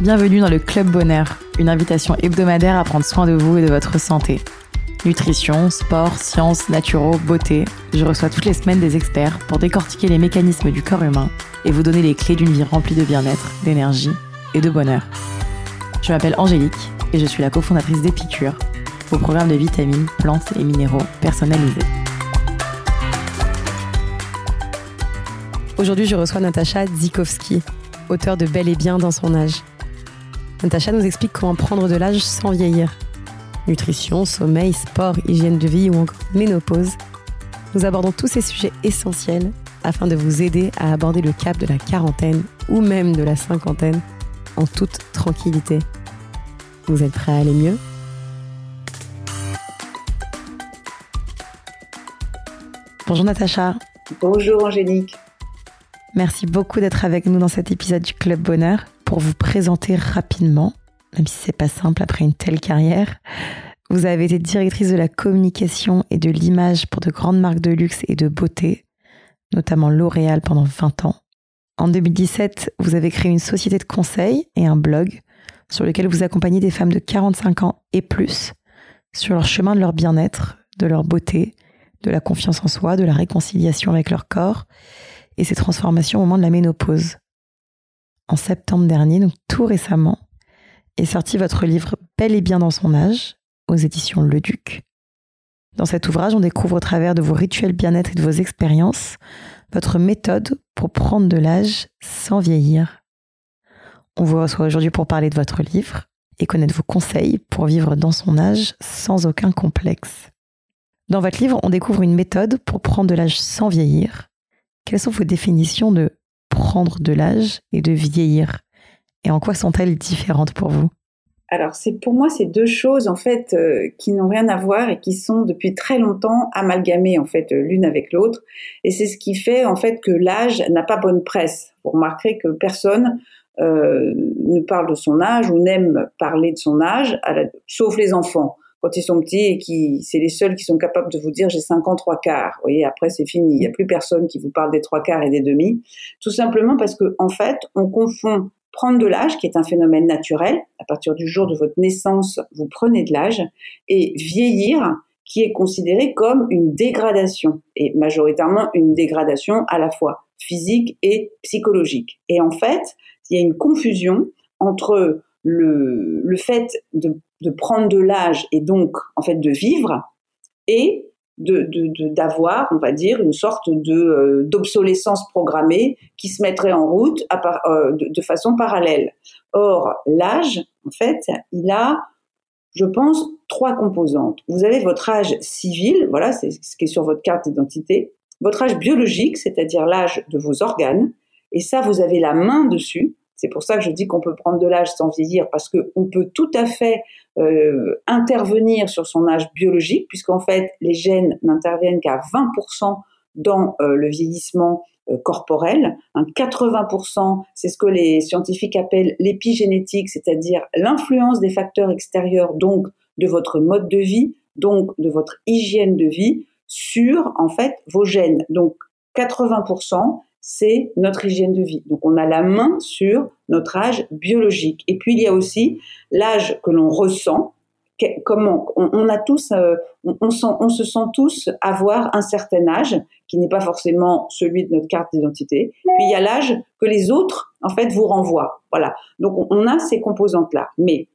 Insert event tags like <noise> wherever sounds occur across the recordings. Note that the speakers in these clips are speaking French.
Bienvenue dans le Club Bonheur, une invitation hebdomadaire à prendre soin de vous et de votre santé. Nutrition, sport, sciences, naturaux, beauté, je reçois toutes les semaines des experts pour décortiquer les mécanismes du corps humain et vous donner les clés d'une vie remplie de bien-être, d'énergie et de bonheur. Je m'appelle Angélique et je suis la cofondatrice d'Épicure, vos programmes de vitamines, plantes et minéraux personnalisés. Aujourd'hui, je reçois Natacha Zikowski, auteure de Bel et Bien dans son âge. Natacha nous explique comment prendre de l'âge sans vieillir. Nutrition, sommeil, sport, hygiène de vie ou encore ménopause. Nous abordons tous ces sujets essentiels afin de vous aider à aborder le cap de la quarantaine ou même de la cinquantaine en toute tranquillité. Vous êtes prêts à aller mieux? Bonjour Natacha. Bonjour Angélique. Merci beaucoup d'être avec nous dans cet épisode du Club Bonheur pour vous présenter rapidement, même si c'est pas simple après une telle carrière. Vous avez été directrice de la communication et de l'image pour de grandes marques de luxe et de beauté, notamment L'Oréal pendant 20 ans. En 2017, vous avez créé une société de conseil et un blog sur lequel vous accompagnez des femmes de 45 ans et plus sur leur chemin de leur bien-être, de leur beauté, de la confiance en soi, de la réconciliation avec leur corps et ses transformations au moment de la ménopause en septembre dernier, donc tout récemment, est sorti votre livre Bel et bien dans son âge, aux éditions Le Duc. Dans cet ouvrage, on découvre au travers de vos rituels bien-être et de vos expériences votre méthode pour prendre de l'âge sans vieillir. On vous reçoit aujourd'hui pour parler de votre livre et connaître vos conseils pour vivre dans son âge sans aucun complexe. Dans votre livre, on découvre une méthode pour prendre de l'âge sans vieillir. Quelles sont vos définitions de prendre de l'âge et de vieillir Et en quoi sont-elles différentes pour vous? Alors, c'est pour moi, c'est deux choses en fait euh, qui n'ont rien à voir et qui sont depuis très longtemps amalgamées en fait l'une avec l'autre. Et c'est ce qui fait en fait que l'âge n'a pas bonne presse. Vous remarquerez que personne euh, ne parle de son âge ou n'aime parler de son âge, sauf les enfants quand ils sont petits et qui, c'est les seuls qui sont capables de vous dire j'ai 5 ans, 3 quarts. Vous voyez, après c'est fini. Il n'y a plus personne qui vous parle des 3 quarts et des demi. Tout simplement parce que, en fait, on confond prendre de l'âge, qui est un phénomène naturel. À partir du jour de votre naissance, vous prenez de l'âge et vieillir, qui est considéré comme une dégradation et majoritairement une dégradation à la fois physique et psychologique. Et en fait, il y a une confusion entre le, le fait de de prendre de l'âge et donc en fait de vivre et de d'avoir, on va dire, une sorte de euh, d'obsolescence programmée qui se mettrait en route euh, de, de, façon parallèle. Or, l'âge, en fait, il a, je pense, trois composantes. Vous avez votre âge civil, voilà, c'est ce qui est sur votre carte d'identité, votre âge biologique, c'est-à-dire l'âge de vos organes, et ça, vous avez la main dessus. C'est pour ça que je dis qu'on peut prendre de l'âge sans vieillir, parce qu'on peut tout à fait euh, intervenir sur son âge biologique, puisqu'en fait, les gènes n'interviennent qu'à 20% dans euh, le vieillissement euh, corporel. Un 80%, c'est ce que les scientifiques appellent l'épigénétique, c'est-à-dire l'influence des facteurs extérieurs, donc de votre mode de vie, donc de votre hygiène de vie, sur en fait vos gènes. Donc 80%, c'est notre hygiène de vie. Donc on a la main sur notre âge biologique. Et puis il y a aussi l'âge que l'on ressent. Comment on, a tous, euh, on, se sent tous avoir un certain âge qui n'est pas forcément celui de notre carte d'identité. Puis il y a l'âge que les autres en fait vous renvoient. Voilà. Donc on, a ces composantes là. Mais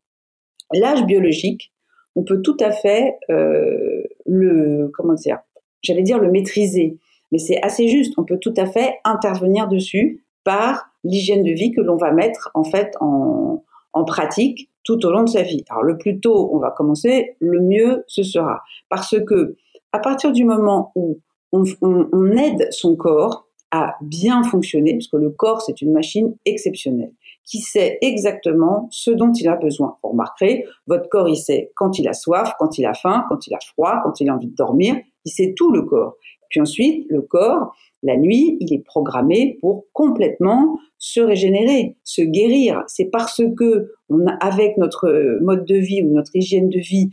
l'âge biologique, on peut tout à fait euh, le comment dire, j'allais dire le maîtriser mais c'est assez juste. On peut tout à fait intervenir dessus par l'hygiène de vie que l'on va mettre en fait en, pratique tout au long de sa vie. Alors le plus tôt on va commencer, le mieux ce sera. Parce que à partir du moment où on aide son corps à bien fonctionner, parce que le corps c'est une machine exceptionnelle, qui sait exactement ce dont il a besoin. Vous remarquerez, votre corps il sait quand il a soif, quand il a faim, quand il a froid, quand il a envie de dormir, il sait tout le corps. Puis ensuite, le corps, la nuit, il est programmé pour complètement se régénérer, se guérir. C'est parce que avec notre mode de vie ou notre hygiène de vie,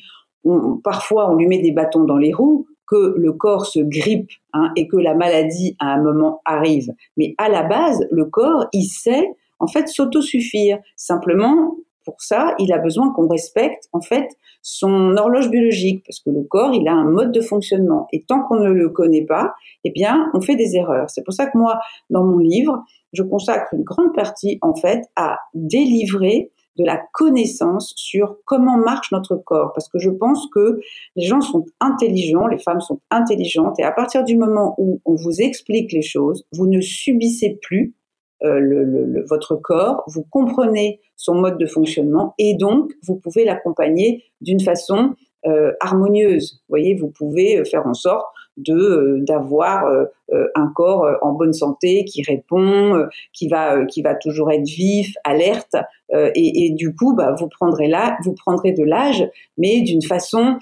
parfois on lui met des bâtons dans les roues que le corps se grippe hein, et que la maladie à un moment arrive. Mais à la base, le corps, il sait en fait s'autosuffire. Simplement, pour ça, il a besoin qu'on respecte en fait son horloge biologique parce que le corps, il a un mode de fonctionnement et tant qu'on ne le connaît pas, eh bien, on fait des erreurs. C'est pour ça que moi, dans mon livre, je consacre une grande partie en fait à délivrer de la connaissance sur comment marche notre corps. Parce que je pense que les gens sont intelligents, les femmes sont intelligentes, et à partir du moment où on vous explique les choses, vous ne subissez plus euh, le, votre corps, vous comprenez son mode de fonctionnement, et donc vous pouvez l'accompagner d'une façon euh, harmonieuse. Vous voyez, vous pouvez faire en sorte de euh, d'avoir euh, euh, un corps en bonne santé qui répond, qui va qui va toujours être vif, alerte et, et, du coup bah, vous prendrez là vous prendrez de l'âge mais d'une façon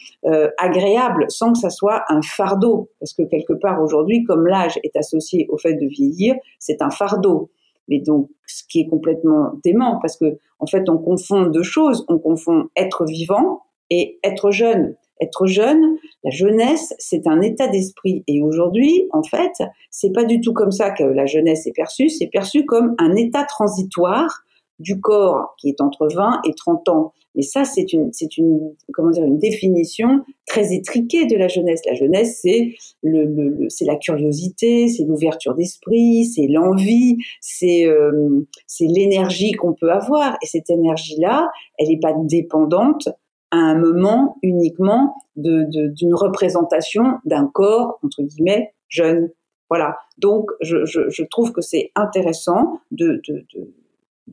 agréable sans que ça soit un fardeau parce que quelque part aujourd'hui comme l'âge est associé au fait de vieillir c'est un fardeau mais donc ce qui est complètement dément parce que en fait on confond deux choses on confond être vivant et être jeune être jeune, la jeunesse, c'est un état d'esprit. Et aujourd'hui, en fait, c'est pas du tout comme ça que la jeunesse est perçue. C'est perçu comme un état transitoire du corps qui est entre 20 et 30 ans. Et ça, c'est une, c'est une, comment dire, une définition très étriquée de la jeunesse. La jeunesse, c'est le, le, c'est la curiosité, c'est l'ouverture d'esprit, c'est l'envie, c'est, euh, c'est l'énergie qu'on peut avoir. Et cette énergie-là, elle n'est pas dépendante à un moment uniquement d'une de, représentation d'un corps, entre guillemets, jeune. Voilà. Donc, je, je, je trouve que c'est intéressant de, de, de,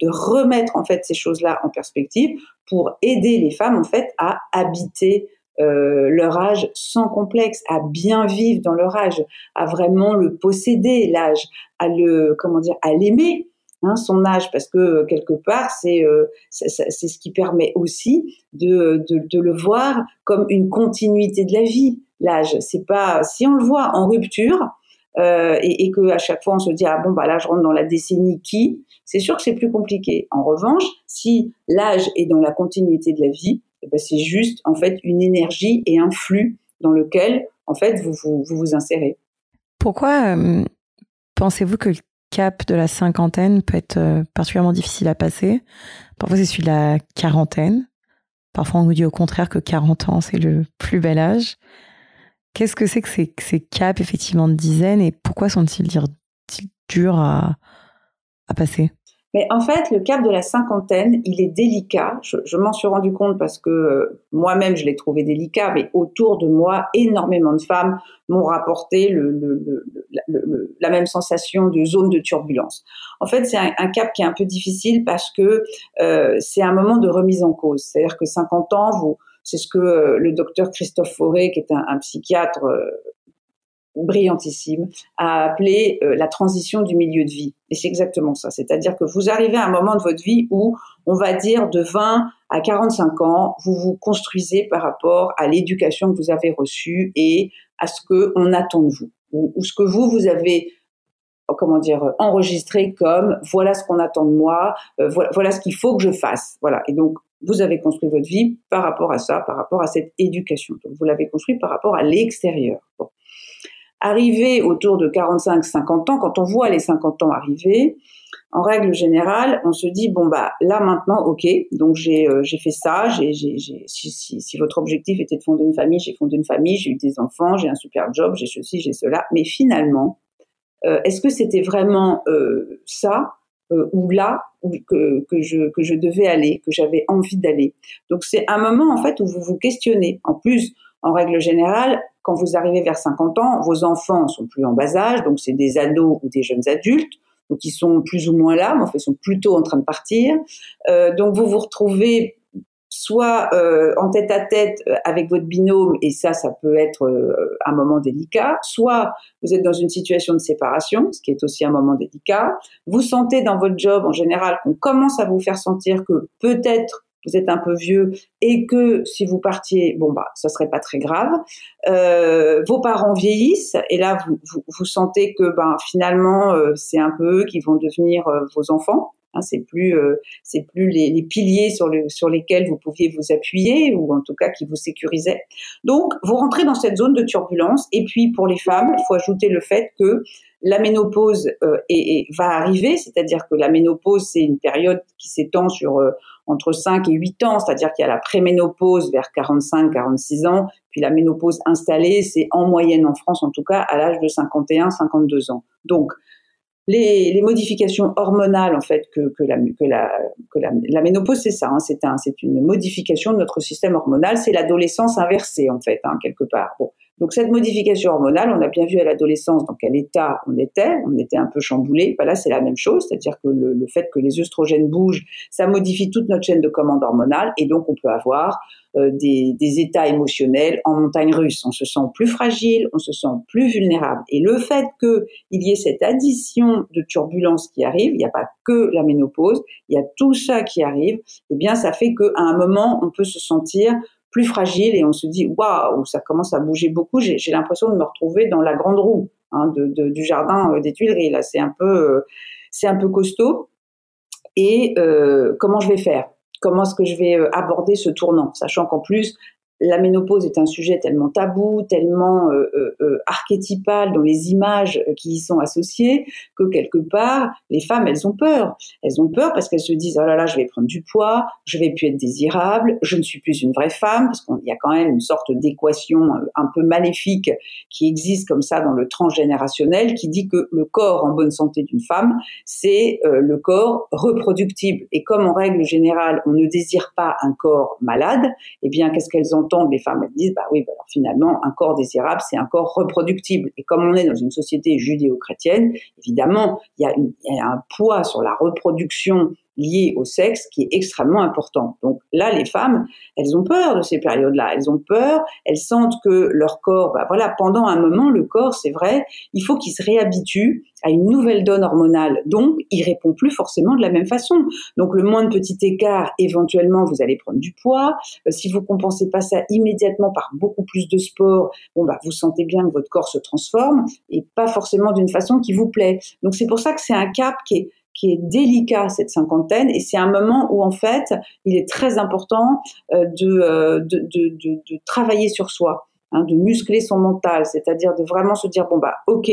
remettre en fait ces choses-là en perspective pour aider les femmes en fait à habiter euh, leur âge sans complexe, à bien vivre dans leur âge, à vraiment le posséder l'âge, à le comment dire, à l'aimer Hein, son âge, parce que euh, quelque part, c'est euh, c'est ce qui permet aussi de, de, de, le voir comme une continuité de la vie. L'âge, c'est pas si on le voit en rupture euh, et, et que à chaque fois on se dit ah bon bah là je rentre dans la décennie qui, c'est sûr que c'est plus compliqué. En revanche, si l'âge est dans la continuité de la vie, eh ben c'est juste en fait une énergie et un flux dans lequel en fait vous vous, vous, insérez. Pourquoi euh, pensez-vous que cap de la cinquantaine peut être euh, particulièrement difficile à passer? Parfois, c'est celui de la quarantaine. Parfois, on nous dit au contraire que 40 ans, c'est le plus bel âge. Qu'est-ce que c'est que ces, caps, effectivement, de dizaines et pourquoi sont-ils durs à, passer? Mais en fait, le cap de la cinquantaine, il est délicat. Je, m'en suis rendu compte parce que euh, moi-même, je l'ai trouvé délicat, mais autour de moi, énormément de femmes m'ont rapporté la même sensation de zone de turbulence. En fait, c'est un, un, cap qui est un peu difficile parce que euh, c'est un moment de remise en cause. C'est-à-dire que 50 ans, vous, c'est ce que euh, le docteur Christophe Fauré, qui est un, psychiatre euh, brillantissime, a appelé euh, la transition du milieu de vie. Et c'est exactement ça. C'est-à-dire que vous arrivez à un moment de votre vie où, on va dire, de 20 à 45 ans, vous vous construisez par rapport à l'éducation que vous avez reçue et à ce qu'on attend de vous. Ou, ce que vous, vous avez comment dire enregistré comme voilà ce qu'on attend de moi, voilà, voilà ce qu'il faut que je fasse. Voilà. Et donc vous avez construit votre vie par rapport à ça, par rapport à cette éducation. Donc vous l'avez construit par rapport à l'extérieur. Bon arriver autour de 45-50 ans, quand on voit les 50 ans arriver, en règle générale, on se dit bon bah là maintenant, ok, donc j'ai euh, fait ça, si, si, si, votre objectif était de fonder une famille, j'ai fondé une famille, j'ai eu des enfants, j'ai un super job, j'ai ceci, j'ai cela, mais finalement, euh, est-ce que c'était vraiment euh, ça ou là que, que je que je devais aller, que j'avais envie d'aller Donc c'est un moment en fait où vous vous questionnez. En plus, en règle générale, quand vous arrivez vers 50 ans, vos enfants sont plus en bas âge, donc c'est des ados ou des jeunes adultes, donc ils sont plus ou moins là, mais en fait, ils sont plutôt en train de partir. Euh, donc vous vous retrouvez soit euh, en tête à tête euh, avec votre binôme, et ça, ça peut être euh, un moment délicat, soit vous êtes dans une situation de séparation, ce qui est aussi un moment délicat. Vous sentez dans votre job, en général, qu'on commence à vous faire sentir que peut-être vous êtes un peu vieux et que si vous partiez, bon bah, ça serait pas très grave. Euh, vos parents vieillissent et là vous, vous, vous sentez que ben finalement euh, c'est un peu eux qui vont devenir euh, vos enfants. Hein, c'est plus euh, c'est plus les, les, piliers sur, le, sur lesquels vous pouviez vous appuyer ou en tout cas qui vous sécurisaient. Donc vous rentrez dans cette zone de turbulence et puis pour les femmes il faut ajouter le fait que la ménopause euh, va arriver, c'est-à-dire que la ménopause, c'est une période qui s'étend sur euh, entre 5 et 8 ans, c'est-à-dire qu'il y a la préménopause vers 45-46 ans, puis la ménopause installée, c'est en moyenne en France, en tout cas, à l'âge de 51-52 ans. Donc, les, les, modifications hormonales en fait que, que, la, que, la, que la, la ménopause c'est ça, hein, c'est un, une modification de notre système hormonal, c'est l'adolescence inversée en fait hein, quelque part. Donc cette modification hormonale, on a bien vu à l'adolescence dans quel état on était, on était un peu chamboulé. Ben là c'est la même chose, c'est-à-dire que le, le, fait que les œstrogènes bougent, ça modifie toute notre chaîne de commande hormonale et donc on peut avoir euh, des, des, états émotionnels en montagne russe. On se sent plus fragile, on se sent plus vulnérable. Et le fait qu'il y ait cette addition de turbulences qui arrive, il n'y a pas que la ménopause, il y a tout ça qui arrive, eh bien ça fait qu'à un moment, on peut se sentir plus fragile et on se dit waouh, ça commence à bouger beaucoup. J'ai l'impression de me retrouver dans la grande roue hein, de, du jardin euh, des Tuileries. Là, c'est un peu, euh, c'est un peu costaud. Et euh, comment je vais faire? Comment est-ce que je vais aborder ce tournant, sachant qu'en plus, la ménopause est un sujet tellement tabou, tellement euh, euh, euh, archétypal dans les images qui y sont associées, que quelque part, les femmes, elles ont peur. Elles ont peur parce qu'elles se disent, oh là là, je vais prendre du poids, je vais plus être désirable, je ne suis plus une vraie femme, parce qu'il y a quand même une sorte d'équation un peu maléfique qui existe comme ça dans le transgénérationnel, qui dit que le corps en bonne santé d'une femme, c'est le corps reproductible. Et comme en règle générale, on ne désire pas un corps malade, eh bien, qu'est-ce qu'elles les femmes elles disent, bah oui, bah alors finalement, un corps désirable, c'est un corps reproductible. Et comme on est dans une société judéo-chrétienne, évidemment, il y a un poids sur la reproduction lié au sexe qui est extrêmement important. Donc là, les femmes, elles ont peur de ces périodes-là. Elles ont peur, elles sentent que leur corps, bah voilà, pendant un moment, le corps, c'est vrai, il faut qu'il se réhabitue à une nouvelle donne hormonale. Donc, il répond plus forcément de la même façon. Donc, le moins de petit écart, éventuellement, vous allez prendre du poids. Euh, si vous compensez pas ça immédiatement par beaucoup plus de sport, bon bah, vous sentez bien que votre corps se transforme et pas forcément d'une façon qui vous plaît. Donc, c'est pour ça que c'est un cap qui est qui est délicat cette cinquantaine et c'est un moment où en fait il est très important euh, euh, de, de, de, de, travailler sur soi. Hein, de muscler son mental, c'est-à-dire de vraiment se dire bon bah ok,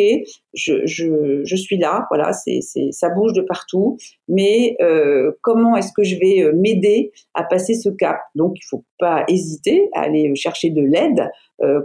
je, je, je suis là, voilà, c'est, c'est ça bouge de partout, mais euh, comment est-ce que je vais m'aider à passer ce cap? Donc il faut pas hésiter à aller chercher de l'aide euh,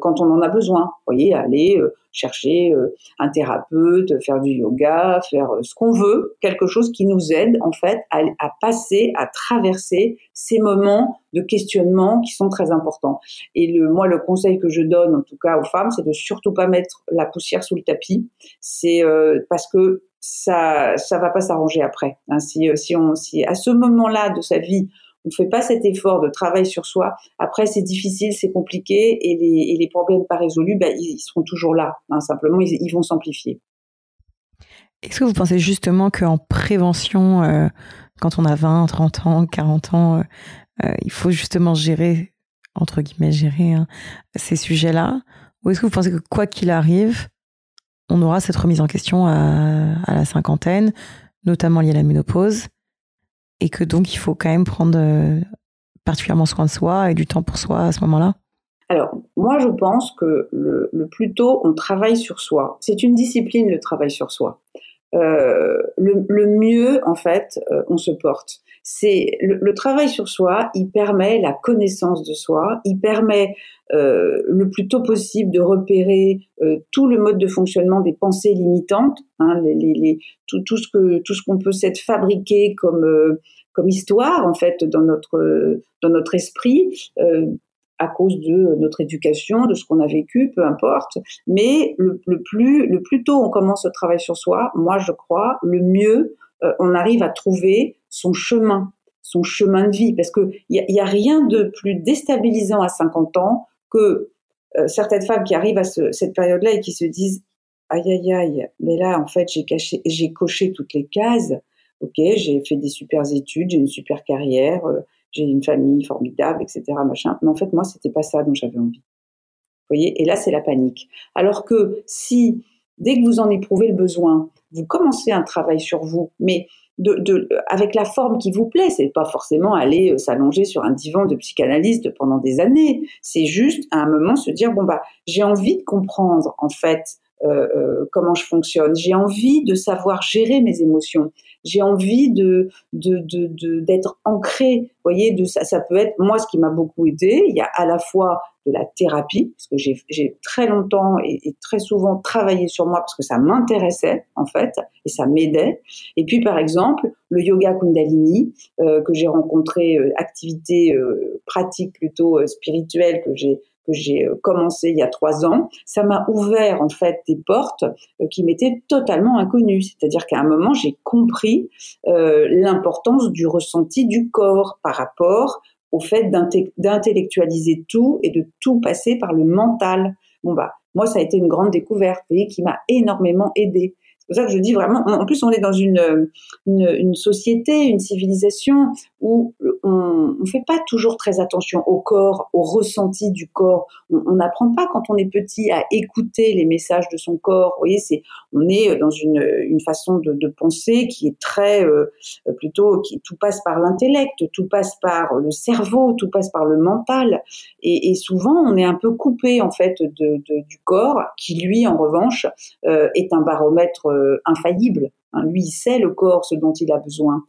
quand on en a besoin. Vous voyez, aller euh, chercher euh, un thérapeute, faire du yoga, faire ce qu'on veut, quelque chose qui nous aide en fait à, passer, à traverser ces moments de questionnement qui sont très importants. Et moi, le conseil que je donne en tout cas aux femmes, c'est de surtout pas mettre la poussière sous le tapis. C'est parce que ça, ça va pas s'arranger après. Hein, si, si on, si à ce moment-là de sa vie on ne fait pas cet effort de travail sur soi, après c'est difficile, c'est compliqué et les, problèmes pas résolus, ben, ils, seront toujours là. Hein, simplement, ils, vont s'amplifier. Est-ce que vous pensez justement qu'en prévention, euh, quand on a 20, 30 ans, 40 ans, euh, euh, il faut justement gérer, entre guillemets, gérer hein, ces sujets-là? Ou est-ce que vous pensez que quoi qu'il arrive, on aura cette remise en question à la cinquantaine, notamment liée à la ménopause? Et que donc il faut quand même prendre euh, particulièrement soin de soi et du temps pour soi à ce moment-là alors, moi, je pense que le, plus tôt on travaille sur soi, c'est une discipline le travail sur soi. Euh, le, le, mieux, en fait, euh, on se porte. C'est le, le, travail sur soi, il permet la connaissance de soi, il permet euh, le plus tôt possible de repérer euh, tout le mode de fonctionnement des pensées limitantes, hein, les, les, les, tout, tout, ce que tout ce qu'on peut s'être fabriqué comme euh, comme histoire en fait dans notre dans notre esprit à cause de notre éducation, de ce qu'on a vécu, peu importe. Mais le, le, plus le plus tôt on commence le travail sur soi, moi je crois, le mieux on arrive à trouver son chemin son chemin de vie, parce que il y, y a, rien de plus déstabilisant à 50 ans que euh, certaines femmes qui arrivent à cette période-là et qui se disent aïe aïe aïe, mais là en fait j'ai j'ai coché toutes les cases. Ok, j'ai fait des super études, j'ai une super carrière, euh, j'ai une famille formidable, etc. Machin. Mais en fait moi c'était pas ça dont j'avais envie. Vous voyez, et là c'est la panique. Alors que si dès que vous en éprouvez le besoin, vous commencez un travail sur vous, mais de, de, avec la forme qui vous plaît. C'est pas forcément aller euh, s'allonger sur un divan de psychanalyste pendant des années. C'est juste à un moment se dire bon bah j'ai envie de comprendre en fait comment je fonctionne. J'ai envie de savoir gérer mes émotions. J'ai envie de d'être de, voyez, de ça, peut être moi ce qui m'a beaucoup aidé. Il y a à la fois de la thérapie, parce que j'ai très longtemps et, très souvent travaillé sur moi parce que ça m'intéressait en fait et ça m'aidait. Et puis par exemple le yoga Kundalini euh, que j'ai rencontré, euh, activité euh, pratique plutôt euh, spirituelle que j'ai que j'ai commencé il y a trois ans, ça m'a ouvert en fait des portes qui m'étaient totalement inconnues. C'est-à-dire qu'à un moment, j'ai compris euh, l'importance du ressenti du corps par rapport au fait d'intellectualiser tout et de tout passer par le mental. Bon bah, moi, ça a été une grande découverte, et qui m'a énormément aidé. C'est pour ça que je dis vraiment, en plus on est dans une, une, société, une civilisation où on ne fait pas toujours très attention au corps, au ressenti du corps. On n'apprend pas quand on est petit à écouter les messages de son corps. Vous voyez, c'est on est dans une, façon de, penser qui est très euh, plutôt qui tout passe par l'intellect, tout passe par le cerveau, tout passe par le mental. Et, souvent on est un peu coupé en fait du corps, qui lui en revanche euh, est un baromètre euh, infaillible. Hein. lui, il sait le corps, ce dont il a besoin.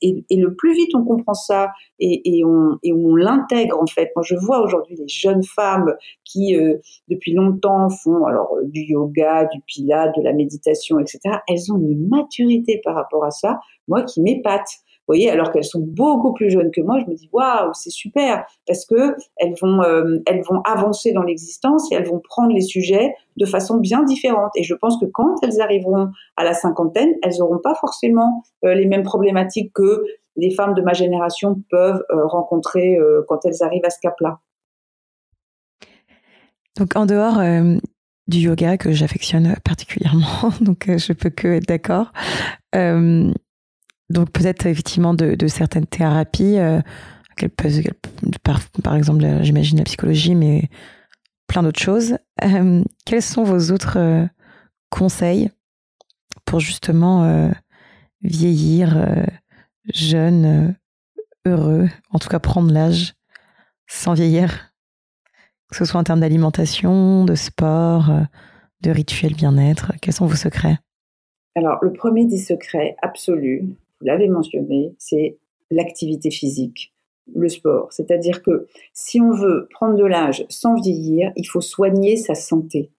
Et, le plus vite on comprend ça et, on, l'intègre en fait. Moi, je vois aujourd'hui les jeunes femmes qui, euh, depuis longtemps, font alors euh, du yoga, du pilates, de la méditation, etc. Elles ont une maturité par rapport à ça, moi, qui m'épate voyez, alors qu'elles sont beaucoup plus jeunes que moi, je me dis waouh, c'est super parce que elles vont euh, elles vont avancer dans l'existence et elles vont prendre les sujets de façon bien différente. Et je pense que quand elles arriveront à la cinquantaine, elles n'auront pas forcément euh, les mêmes problématiques que les femmes de ma génération peuvent euh, rencontrer quand elles arrivent à ce cap-là. Donc en dehors du yoga que j'affectionne particulièrement, <laughs> donc je peux que être d'accord. Donc peut-être effectivement de, certaines thérapies, euh, par, exemple, j'imagine la psychologie, mais plein d'autres choses. Euh, quels sont vos autres euh, conseils pour justement vieillir jeune, heureux, en tout cas prendre l'âge sans vieillir, que ce soit en termes d'alimentation, de sport, de rituels bien-être Quels sont vos secrets? Alors, le premier des secrets absolus, vous l'avez mentionné, c'est l'activité physique, le sport. C'est-à-dire que si on veut prendre de l'âge sans vieillir, il faut soigner sa santé.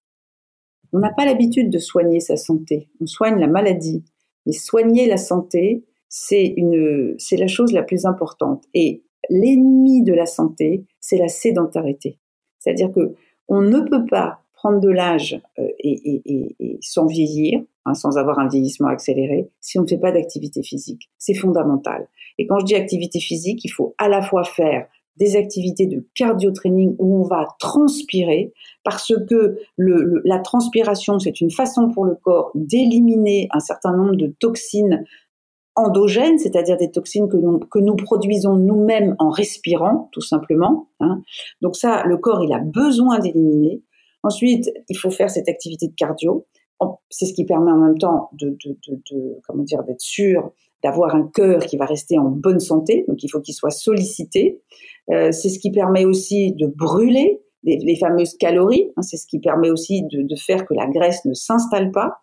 On n'a pas l'habitude de soigner sa santé. On soigne la maladie. Mais soigner la santé, c'est c'est la chose la plus importante. Et l'ennemi de la santé, c'est la sédentarité. C'est-à-dire que on ne peut pas prendre de l'âge euh, et, sans vieillir, hein, sans avoir un vieillissement accéléré, si on ne fait pas d'activité physique. C'est fondamental. Et quand je dis activité physique, il faut à la fois faire des activités de cardio-training où on va transpirer, parce que la transpiration, c'est une façon pour le corps d'éliminer un certain nombre de toxines endogènes, c'est-à-dire des toxines que nous, produisons nous-mêmes en respirant, tout simplement. Hein. Donc ça, le corps, il a besoin d'éliminer. Ensuite, il faut faire cette activité de cardio. C'est ce qui permet en même temps de, comment dire, d'être sûr d'avoir un cœur qui va rester en bonne santé. Donc, il faut qu'il soit sollicité. Euh, c'est ce qui permet aussi de brûler les, fameuses calories. Hein. c'est ce qui permet aussi de, faire que la graisse ne s'installe pas.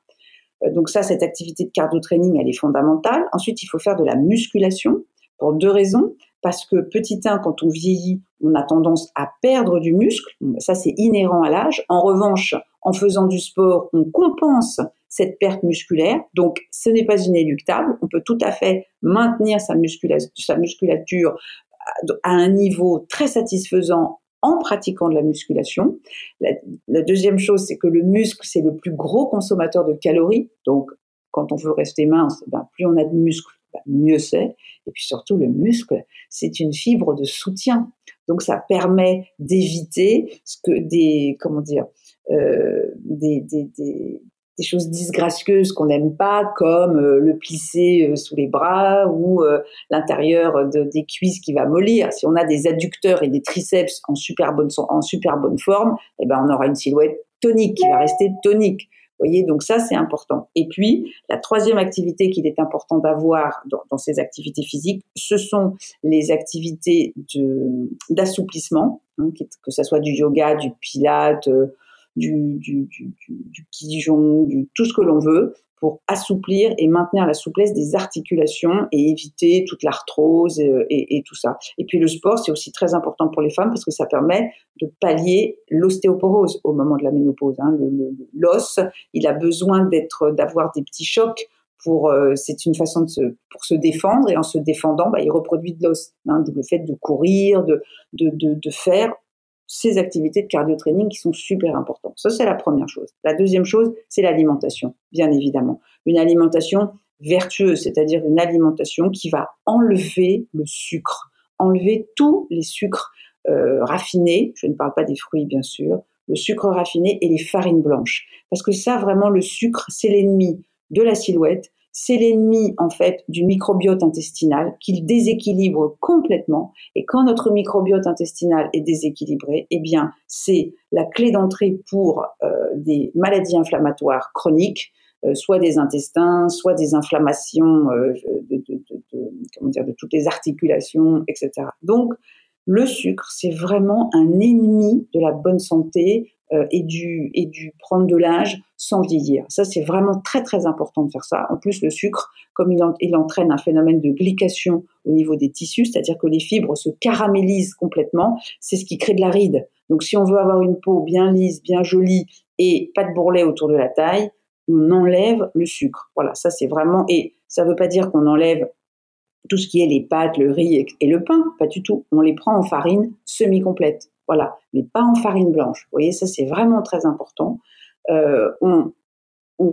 Euh, donc ça, cette activité de cardio-training, elle est fondamentale. Ensuite, il faut faire de la musculation pour deux raisons. Parce que petit 1, quand on vieillit, on a tendance à perdre du muscle. Ça, c'est inhérent à l'âge. En revanche, en faisant du sport, on compense cette perte musculaire. Donc, ce n'est pas inéluctable. On peut tout à fait maintenir sa, musculature à un niveau très satisfaisant en pratiquant de la musculation. La, deuxième chose, c'est que le muscle, c'est le plus gros consommateur de calories. Donc, quand on veut rester mince, ben, plus on a de muscles, mieux c'est. Et puis surtout, le muscle, c'est une fibre de soutien. Donc ça permet d'éviter ce que des, comment dire, euh, des, choses disgracieuses qu'on n'aime pas, comme euh, le plisser euh, sous les bras ou l'intérieur de, des cuisses qui va mollir. Si on a des adducteurs et des triceps en super bonne, en super bonne forme, eh ben on aura une silhouette tonique qui va rester tonique voyez, donc ça c'est important. Et puis la troisième activité qu'il est important d'avoir dans, ces activités physiques, ce sont les activités d'assouplissement, hein, que ce soit du yoga, du pilate, euh, du, du, du, du pigeon, du, tout ce que l'on veut pour assouplir et maintenir la souplesse des articulations et éviter toute l'arthrose et, et, tout ça. Et puis le sport, c'est aussi très important pour les femmes parce que ça permet de pallier l'ostéoporose au moment de la ménopause. Hein. L'os, il a besoin d'être, d'avoir des petits chocs pour, euh, c'est une façon de se, pour se défendre et en se défendant, bah, il reproduit de l'os. Hein, le fait de courir, de, de, de faire ces activités de cardio-training qui sont super importantes. Ça, c'est la première chose. La deuxième chose, c'est l'alimentation, bien évidemment. Une alimentation vertueuse, c'est-à-dire une alimentation qui va enlever le sucre, enlever tous les sucres euh, raffinés, je ne parle pas des fruits bien sûr, le sucre raffiné et les farines blanches. Parce que ça, vraiment, le sucre, c'est l'ennemi de la silhouette, c'est l'ennemi en fait du microbiote intestinal qu'il déséquilibre complètement. Et quand notre microbiote intestinal est déséquilibré, eh bien c'est la clé d'entrée pour euh, des maladies inflammatoires chroniques, euh, soit des intestins, soit des inflammations euh, comment dire, de toutes les articulations, etc. Donc le sucre, c'est vraiment un ennemi de la bonne santé, euh, et, du, et du prendre de l'âge sans vieillir. Ça, c'est vraiment très très important de faire ça. En plus, le sucre, comme il, il entraîne un phénomène de glycation au niveau des tissus, c'est-à-dire que les fibres se caramélisent complètement, c'est ce qui crée de la ride. Donc si on veut avoir une peau bien lisse, bien jolie et pas de bourrelet autour de la taille, on enlève le sucre. Voilà, ça c'est vraiment... Et ça ne veut pas dire qu'on enlève tout ce qui est les pâtes, le riz et le pain, pas du tout. On les prend en farine semi-complète. Voilà, mais pas en farine blanche. Vous voyez, ça c'est vraiment très important. Euh, on,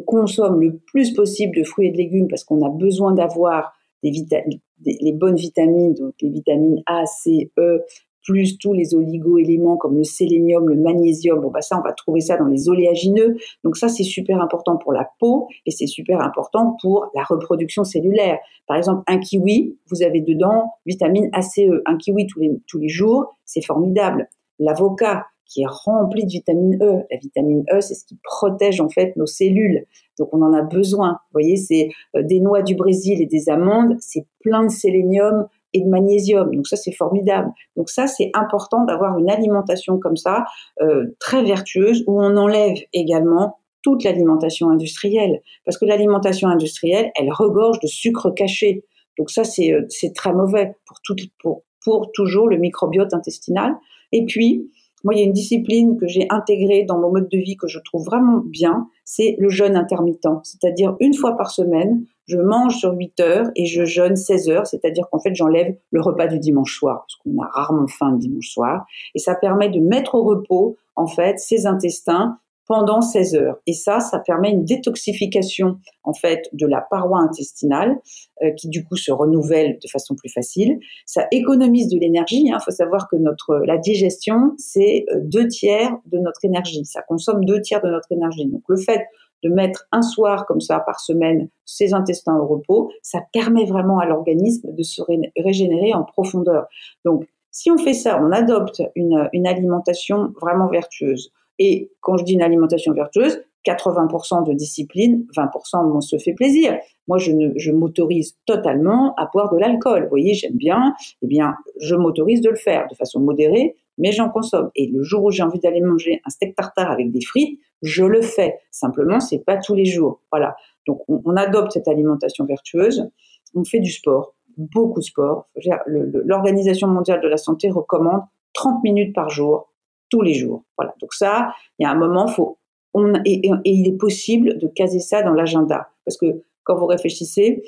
consomme le plus possible de fruits et de légumes parce qu'on a besoin d'avoir les bonnes vitamines, donc les vitamines A, C, E, plus tous les oligo-éléments comme le sélénium, le magnésium. Bon, bah ça, on va trouver ça dans les oléagineux. Donc ça, c'est super important pour la peau et c'est super important pour la reproduction cellulaire. Par exemple, un kiwi, vous avez dedans vitamine ACE. Un kiwi tous les jours, c'est formidable l'avocat qui est rempli de vitamine E. La vitamine E, c'est ce qui protège en fait nos cellules. Donc on en a besoin. Vous voyez, c'est euh, des noix du Brésil et des amandes, c'est plein de sélénium et de magnésium. Donc ça, c'est formidable. Donc ça, c'est important d'avoir une alimentation comme ça, euh, très vertueuse, où on enlève également toute l'alimentation industrielle. Parce que l'alimentation industrielle, elle regorge de sucre caché. Donc ça, c'est euh, très mauvais pour, tout, pour, pour toujours le microbiote intestinal. Et puis, moi, il y a une discipline que j'ai intégrée dans mon mode de vie que je trouve vraiment bien, c'est le jeûne intermittent. C'est-à-dire une fois par semaine, je mange sur 8 heures et je jeûne 16 heures, c'est-à-dire qu'en fait, j'enlève le repas du dimanche soir, parce qu'on a rarement faim le dimanche soir. Et ça permet de mettre au repos, en fait, ses intestins pendant 16 heures. Et ça, ça permet une détoxification en fait de la paroi intestinale euh, qui du coup se renouvelle de façon plus facile. Ça économise de l'énergie. Il hein. faut savoir que notre la digestion c'est euh, deux tiers de notre énergie. Ça consomme deux tiers de notre énergie. Donc le fait de mettre un soir comme ça par semaine ses intestins au repos, ça permet vraiment à l'organisme de se régénérer en profondeur. Donc si on fait ça, on adopte une, une alimentation vraiment vertueuse et quand je dis une alimentation vertueuse, 80% de discipline, 20% on se fait plaisir. Moi, je, je m'autorise totalement à boire de l'alcool. Vous voyez, j'aime bien. Eh bien, je m'autorise de le faire de façon modérée, mais j'en consomme. Et le jour où j'ai envie d'aller manger un steak tartare avec des frites, je le fais. Simplement, c'est pas tous les jours. Voilà. Donc, on, adopte cette alimentation vertueuse. On fait du sport, beaucoup de sport. L'Organisation mondiale de la santé recommande 30 minutes par jour tous les jours. Voilà. Donc ça, il y a un moment, faut, on, et, il est possible de caser ça dans l'agenda. Parce que quand vous réfléchissez,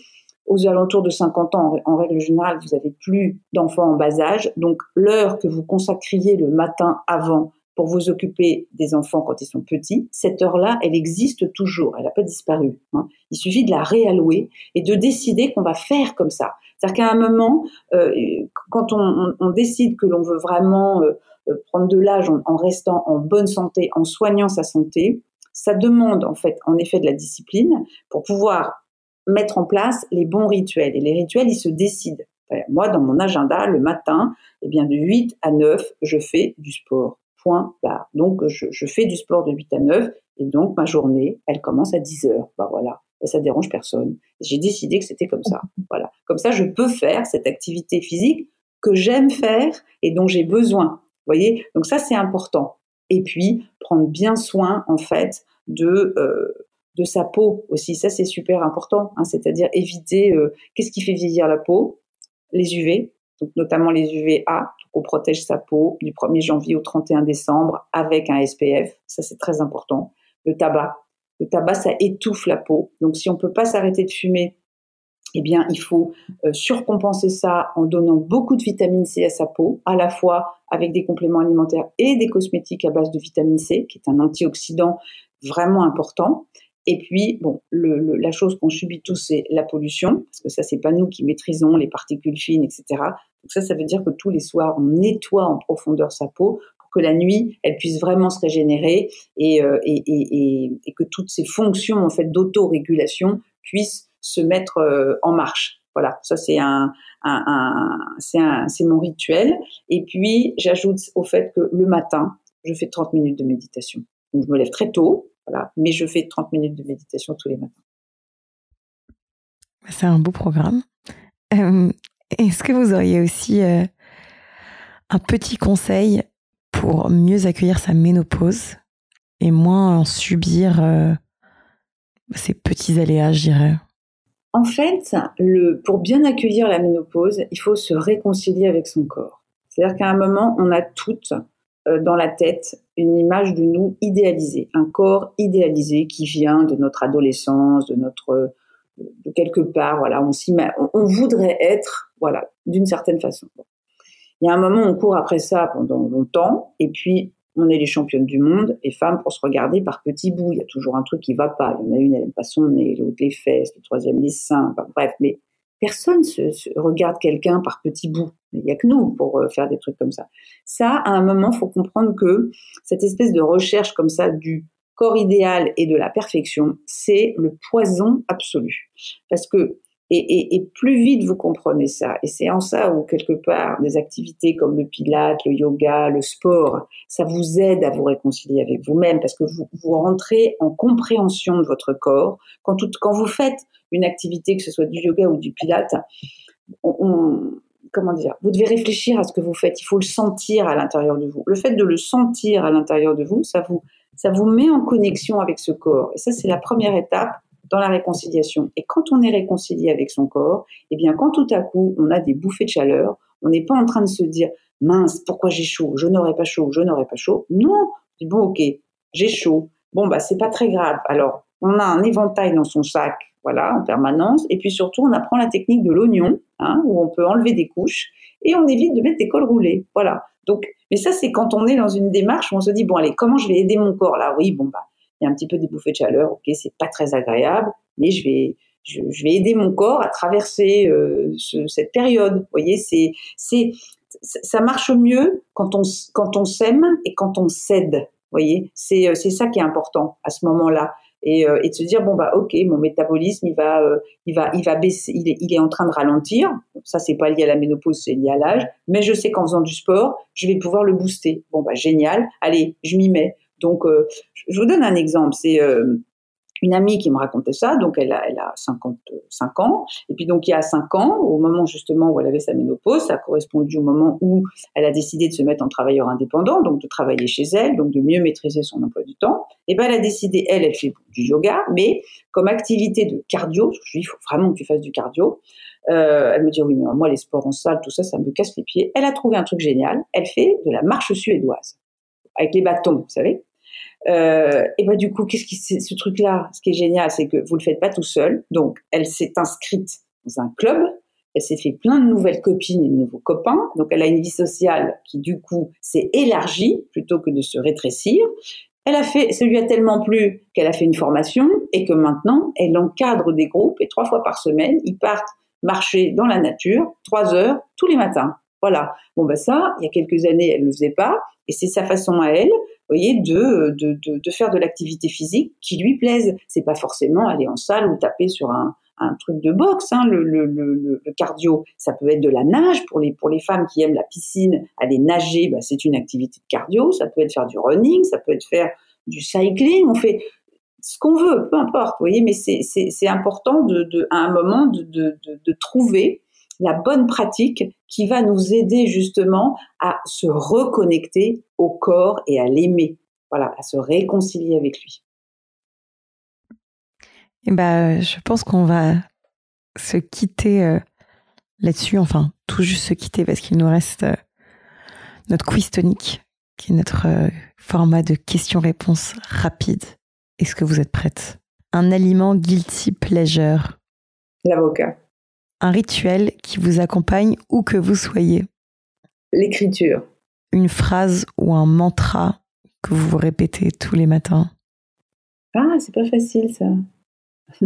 aux alentours de 50 ans, en, règle générale, vous n'avez plus d'enfants en bas âge. Donc l'heure que vous consacriez le matin avant pour vous occuper des enfants quand ils sont petits, cette heure-là, elle existe toujours, elle n'a pas disparu. Hein. Il suffit de la réallouer et de décider qu'on va faire comme ça. C'est-à-dire qu'à un moment, euh, quand on, on, décide que l'on veut vraiment euh, prendre de l'âge en, restant en bonne santé, en soignant sa santé, ça demande en fait en effet de la discipline pour pouvoir mettre en place les bons rituels. Et les rituels, ils se décident. Moi, dans mon agenda, le matin, eh bien, de 8 à 9, je fais du sport. Point. Donc, je, fais du sport de 8 à 9, et donc ma journée, elle commence à 10 heures. Bah voilà, bah, ça dérange personne. J'ai décidé que c'était comme ça. Voilà. Comme ça, je peux faire cette activité physique que j'aime faire et dont j'ai besoin Donc ça, c'est important. Et puis prendre bien soin en fait de de sa peau aussi. Ça c'est super important, hein, c'est-à-dire éviter qu'est-ce qui fait vieillir la peau, les UV, donc notamment les UVA. on protège sa peau du 1er janvier au 31 décembre avec un SPF. Ça c'est très important. Le tabac, le tabac ça étouffe la peau. Donc si on peut pas s'arrêter de fumer eh bien, il faut euh, surcompenser ça en donnant beaucoup de vitamine C à sa peau, à la fois avec des compléments alimentaires et des cosmétiques à base de vitamine C, qui est un antioxydant vraiment important. Et puis, bon, la chose qu'on subit tous, c'est la pollution, parce que ça, c'est pas nous qui maîtrisons les particules fines, etc. Donc ça, ça veut dire que tous les soirs, on nettoie en profondeur sa peau pour que la nuit, elle puisse vraiment se régénérer et, euh, que toutes ces fonctions en fait d'autorégulation puissent se mettre euh, en marche. Voilà, ça c'est un, un, c'est mon rituel. Et puis j'ajoute au fait que le matin, je fais 30 minutes de méditation. Donc je me lève très tôt, voilà, mais je fais 30 minutes de méditation tous les matins. C'est un beau programme. Euh, est-ce que vous auriez aussi euh, un petit conseil pour mieux accueillir sa ménopause et moins en subir ces petits aléas, je dirais? En fait, le, pour bien accueillir la ménopause, il faut se réconcilier avec son corps. C'est-à-dire qu'à un moment, on a toutes euh, dans la tête une image de nous idéalisée, un corps idéalisé qui vient de notre adolescence, de notre de quelque part. Voilà, on, on, on voudrait être, voilà, d'une certaine façon. Il y a un moment, on court après ça pendant longtemps, et puis on est les championnes du monde et femmes pour se regarder par petits bouts. Il y a toujours un truc qui va pas. Il y en a une, elle n'aime pas son nez, l'autre les fesses, le troisième les seins. bref, mais personne se, se regarde quelqu'un par petits bouts. Il y a que nous pour euh, faire des trucs comme ça. Ça, à un moment, faut comprendre que cette espèce de recherche comme ça du corps idéal et de la perfection, c'est le poison absolu. Parce que et, plus vite vous comprenez ça, et c'est en ça où quelque part des activités comme le pilate, le yoga, le sport, ça vous aide à vous réconcilier avec vous-même parce que vous, vous rentrez en compréhension de votre corps. Quand, vous faites une activité, que ce soit du yoga ou du pilate, comment dire, vous devez réfléchir à ce que vous faites. Il faut le sentir à l'intérieur de vous. Le fait de le sentir à l'intérieur de vous, ça vous, ça vous met en connexion avec ce corps. Et ça, c'est la première étape dans la réconciliation. Et quand on est réconcilié avec son corps, eh bien, quand tout à coup on a des bouffées de chaleur, on n'est pas en train de se dire mince, pourquoi j'ai chaud, je n'aurais pas chaud, je n'aurais pas chaud. Non, bon, ok, j'ai chaud. Bon, bah, c'est pas très grave. Alors, on a un éventail dans son sac, voilà, en permanence. Et puis surtout, on apprend la technique de l'oignon, hein, où on peut enlever des couches et on évite de mettre des cols roulés. Voilà. Donc, mais ça, c'est quand on est dans une démarche où on se dit, bon, allez, comment je vais aider mon corps là? Oui, bon, bah, il y a un petit peu des bouffées de chaleur, ok, c'est pas très agréable, mais je vais, je, vais aider mon corps à traverser euh, cette période. Vous voyez, c'est, c'est, ça marche mieux quand on, quand on s'aime et quand on cède. Voyez, c'est, euh, c'est ça qui est important à ce moment-là. Et, euh, et, de se dire bon bah ok mon métabolisme il va il va il va baisser il est, il est en train de ralentir ça c'est pas lié à la ménopause c'est lié à l'âge mais je sais qu'en faisant du sport je vais pouvoir le booster bon bah génial allez je m'y mets donc, euh, je vous donne un exemple. C'est euh, une amie qui me racontait ça, donc elle a, elle a 55 ans, et puis donc il y a 5 ans, au moment justement où elle avait sa ménopause, ça a correspondu au moment où elle a décidé de se mettre en travailleur indépendant, donc de travailler chez elle, donc de mieux maîtriser son emploi du temps, et ben elle a décidé, elle, elle fait du yoga, mais comme activité de cardio, je lui dis, il faut vraiment que tu fasses du cardio, euh, elle me dit, oui, mais moi les sports en salle, tout ça, ça me casse les pieds. Elle a trouvé un truc génial, elle fait de la marche suédoise, avec les bâtons, vous savez euh, et ben du coup, qu'est-ce qui ce truc-là Ce qui est génial, c'est que vous le faites pas tout seul. Donc, elle s'est inscrite dans un club. Elle s'est fait plein de nouvelles copines et de nouveaux copains. Donc, elle a une vie sociale qui, du coup, s'est élargie plutôt que de se rétrécir. Elle a fait, ça lui a tellement plu qu'elle a fait une formation et que maintenant, elle encadre des groupes et trois fois par semaine, ils partent marcher dans la nature, trois heures tous les matins. Voilà. Bon, ben ça, il y a quelques années, elle le faisait pas et c'est sa façon à elle voyez, de, de, de, faire de l'activité physique qui lui plaise. C'est pas forcément aller en salle ou taper sur un, un truc de boxe, hein, le, le, le, cardio. Ça peut être de la nage pour les, pour les femmes qui aiment la piscine, aller nager, bah, c'est une activité de cardio. Ça peut être faire du running, ça peut être faire du cycling. On fait ce qu'on veut, peu importe, voyez, mais c'est important de, de, à un moment de, de trouver la bonne pratique qui va nous aider justement à se reconnecter au corps et à l'aimer. Voilà, à se réconcilier avec lui. Eh ben, je pense qu'on va se quitter euh, là-dessus, enfin, tout juste se quitter parce qu'il nous reste euh, notre quiz tonique, qui est notre euh, format de questions-réponses rapide. Est-ce que vous êtes prête Un aliment guilty pleasure. L'avocat. Un rituel qui vous accompagne où que vous soyez. L'écriture. Une phrase ou un mantra que vous vous répétez tous les matins. Ah, c'est pas facile ça. <laughs>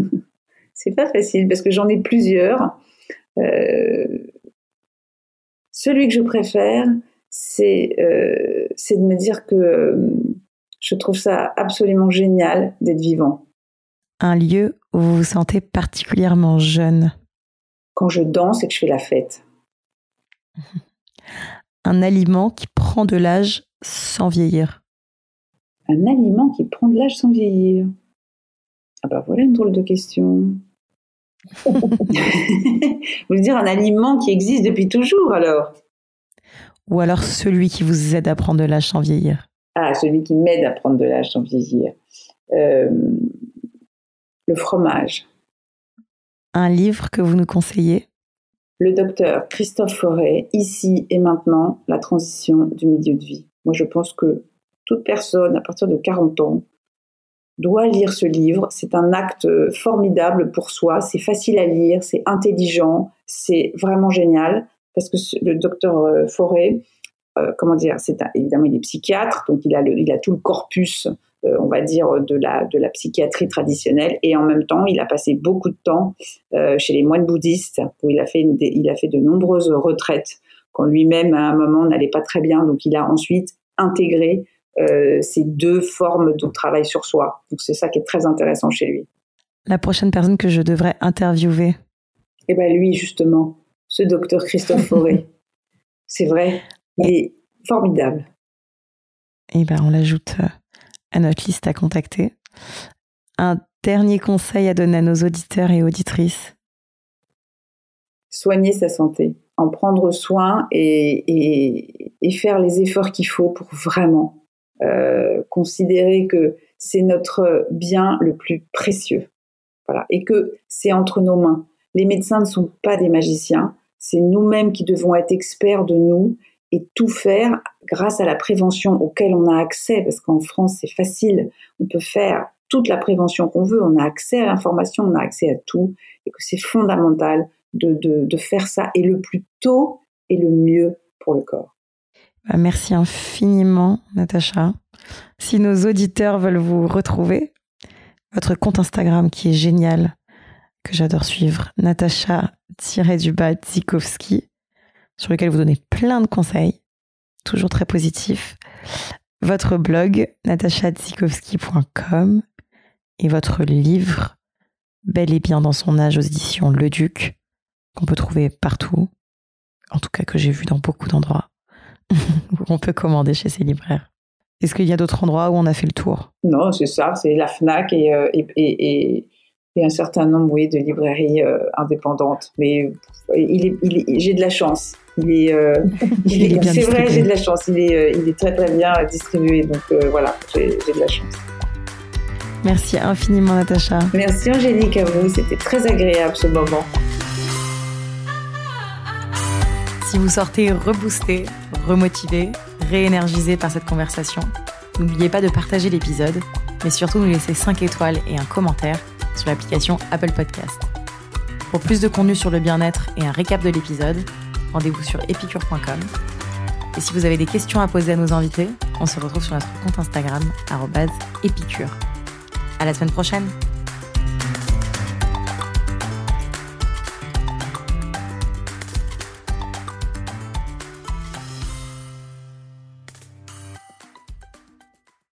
c'est pas facile parce que j'en ai plusieurs. Euh, celui que je préfère, c'est euh, de me dire que euh, je trouve ça absolument génial d'être vivant. Un lieu où vous vous sentez particulièrement jeune. Quand je danse et que je fais la fête. <laughs> Un aliment qui prend de l'âge sans vieillir. Un aliment qui prend de l'âge sans vieillir. Ah bah voilà une drôle de question. <laughs> Vous voulez dire un aliment qui existe depuis toujours alors Ou alors celui qui vous aide à prendre de l'âge sans vieillir Ah, celui qui m'aide à prendre de l'âge sans vieillir. Euh, le fromage. Un livre que vous nous conseillez? Le docteur Christophe Forêt, Ici et maintenant, la transition du milieu de vie. Moi, je pense que toute personne à partir de 40 ans doit lire ce livre. C'est un acte formidable pour soi. C'est facile à lire, c'est intelligent, c'est vraiment génial parce que le docteur euh, Forêt, euh, comment dire, évidemment il est psychiatre, donc il a, tout le corpus, on va dire, de la, de la psychiatrie traditionnelle, et en même temps, il a passé beaucoup de temps chez les moines bouddhistes, où il a fait, il a fait de nombreuses retraites, quand lui-même à un moment n'allait pas très bien, donc il a ensuite intégré euh, ces deux formes de travail sur soi. Donc c'est ça qui est très intéressant chez lui. La prochaine personne que je devrais interviewer Eh bien lui justement, ce docteur Christophe Fauré. <laughs> c'est vrai, il est formidable. Eh bien on l'ajoute euh, à notre liste à contacter. Un dernier conseil à donner à nos auditeurs et auditrices Soigner sa santé, en prendre soin et, faire les efforts qu'il faut pour vraiment euh, considérer que c'est notre bien le plus précieux. Voilà. Et que c'est entre nos mains. Les médecins ne sont pas des magiciens. C'est nous-mêmes qui devons être experts de nous et tout faire grâce à la prévention auquel on a accès, parce qu'en France, c'est facile. On peut faire toute la prévention qu'on veut. On a accès à l'information, on a accès à tout, et que c'est fondamental de, de, faire ça, et le plus tôt et le mieux pour le corps. Bah, merci infiniment, Natacha. Si nos auditeurs veulent vous retrouver, votre compte Instagram qui est génial, que j'adore suivre, Natacha-Zikowski, sur lequel vous donnez plein de conseils, toujours très positifs. Votre blog, natachadzikowski.com, et votre livre, Bel et bien dans son âge aux éditions Le Duc, qu'on peut trouver partout, en tout cas que j'ai vu dans beaucoup d'endroits. <laughs> on peut commander chez ces libraires. Est-ce qu'il y a d'autres endroits où on a fait le tour? Non, c'est ça, c'est la FNAC et, euh, un certain nombre de librairies euh, indépendantes. Mais il j'ai de la chance. Il est, euh, <laughs> c'est vrai, j'ai de la chance. Il est, il est très très bien distribué. Donc voilà, j'ai de la chance. Merci infiniment, Natacha. Merci Angélique à vous. C'était très agréable ce moment. Si vous sortez reboosté, remotivé, réénergisé par cette conversation, n'oubliez pas de partager l'épisode, mais surtout nous laisser 5 étoiles et un commentaire sur l'application Apple Podcast. Pour plus de contenu sur le bien-être et un récap de l'épisode, rendez-vous sur epicure.com. Et si vous avez des questions à poser à nos invités, on se retrouve sur notre compte Instagram, épicure. À la semaine prochaine!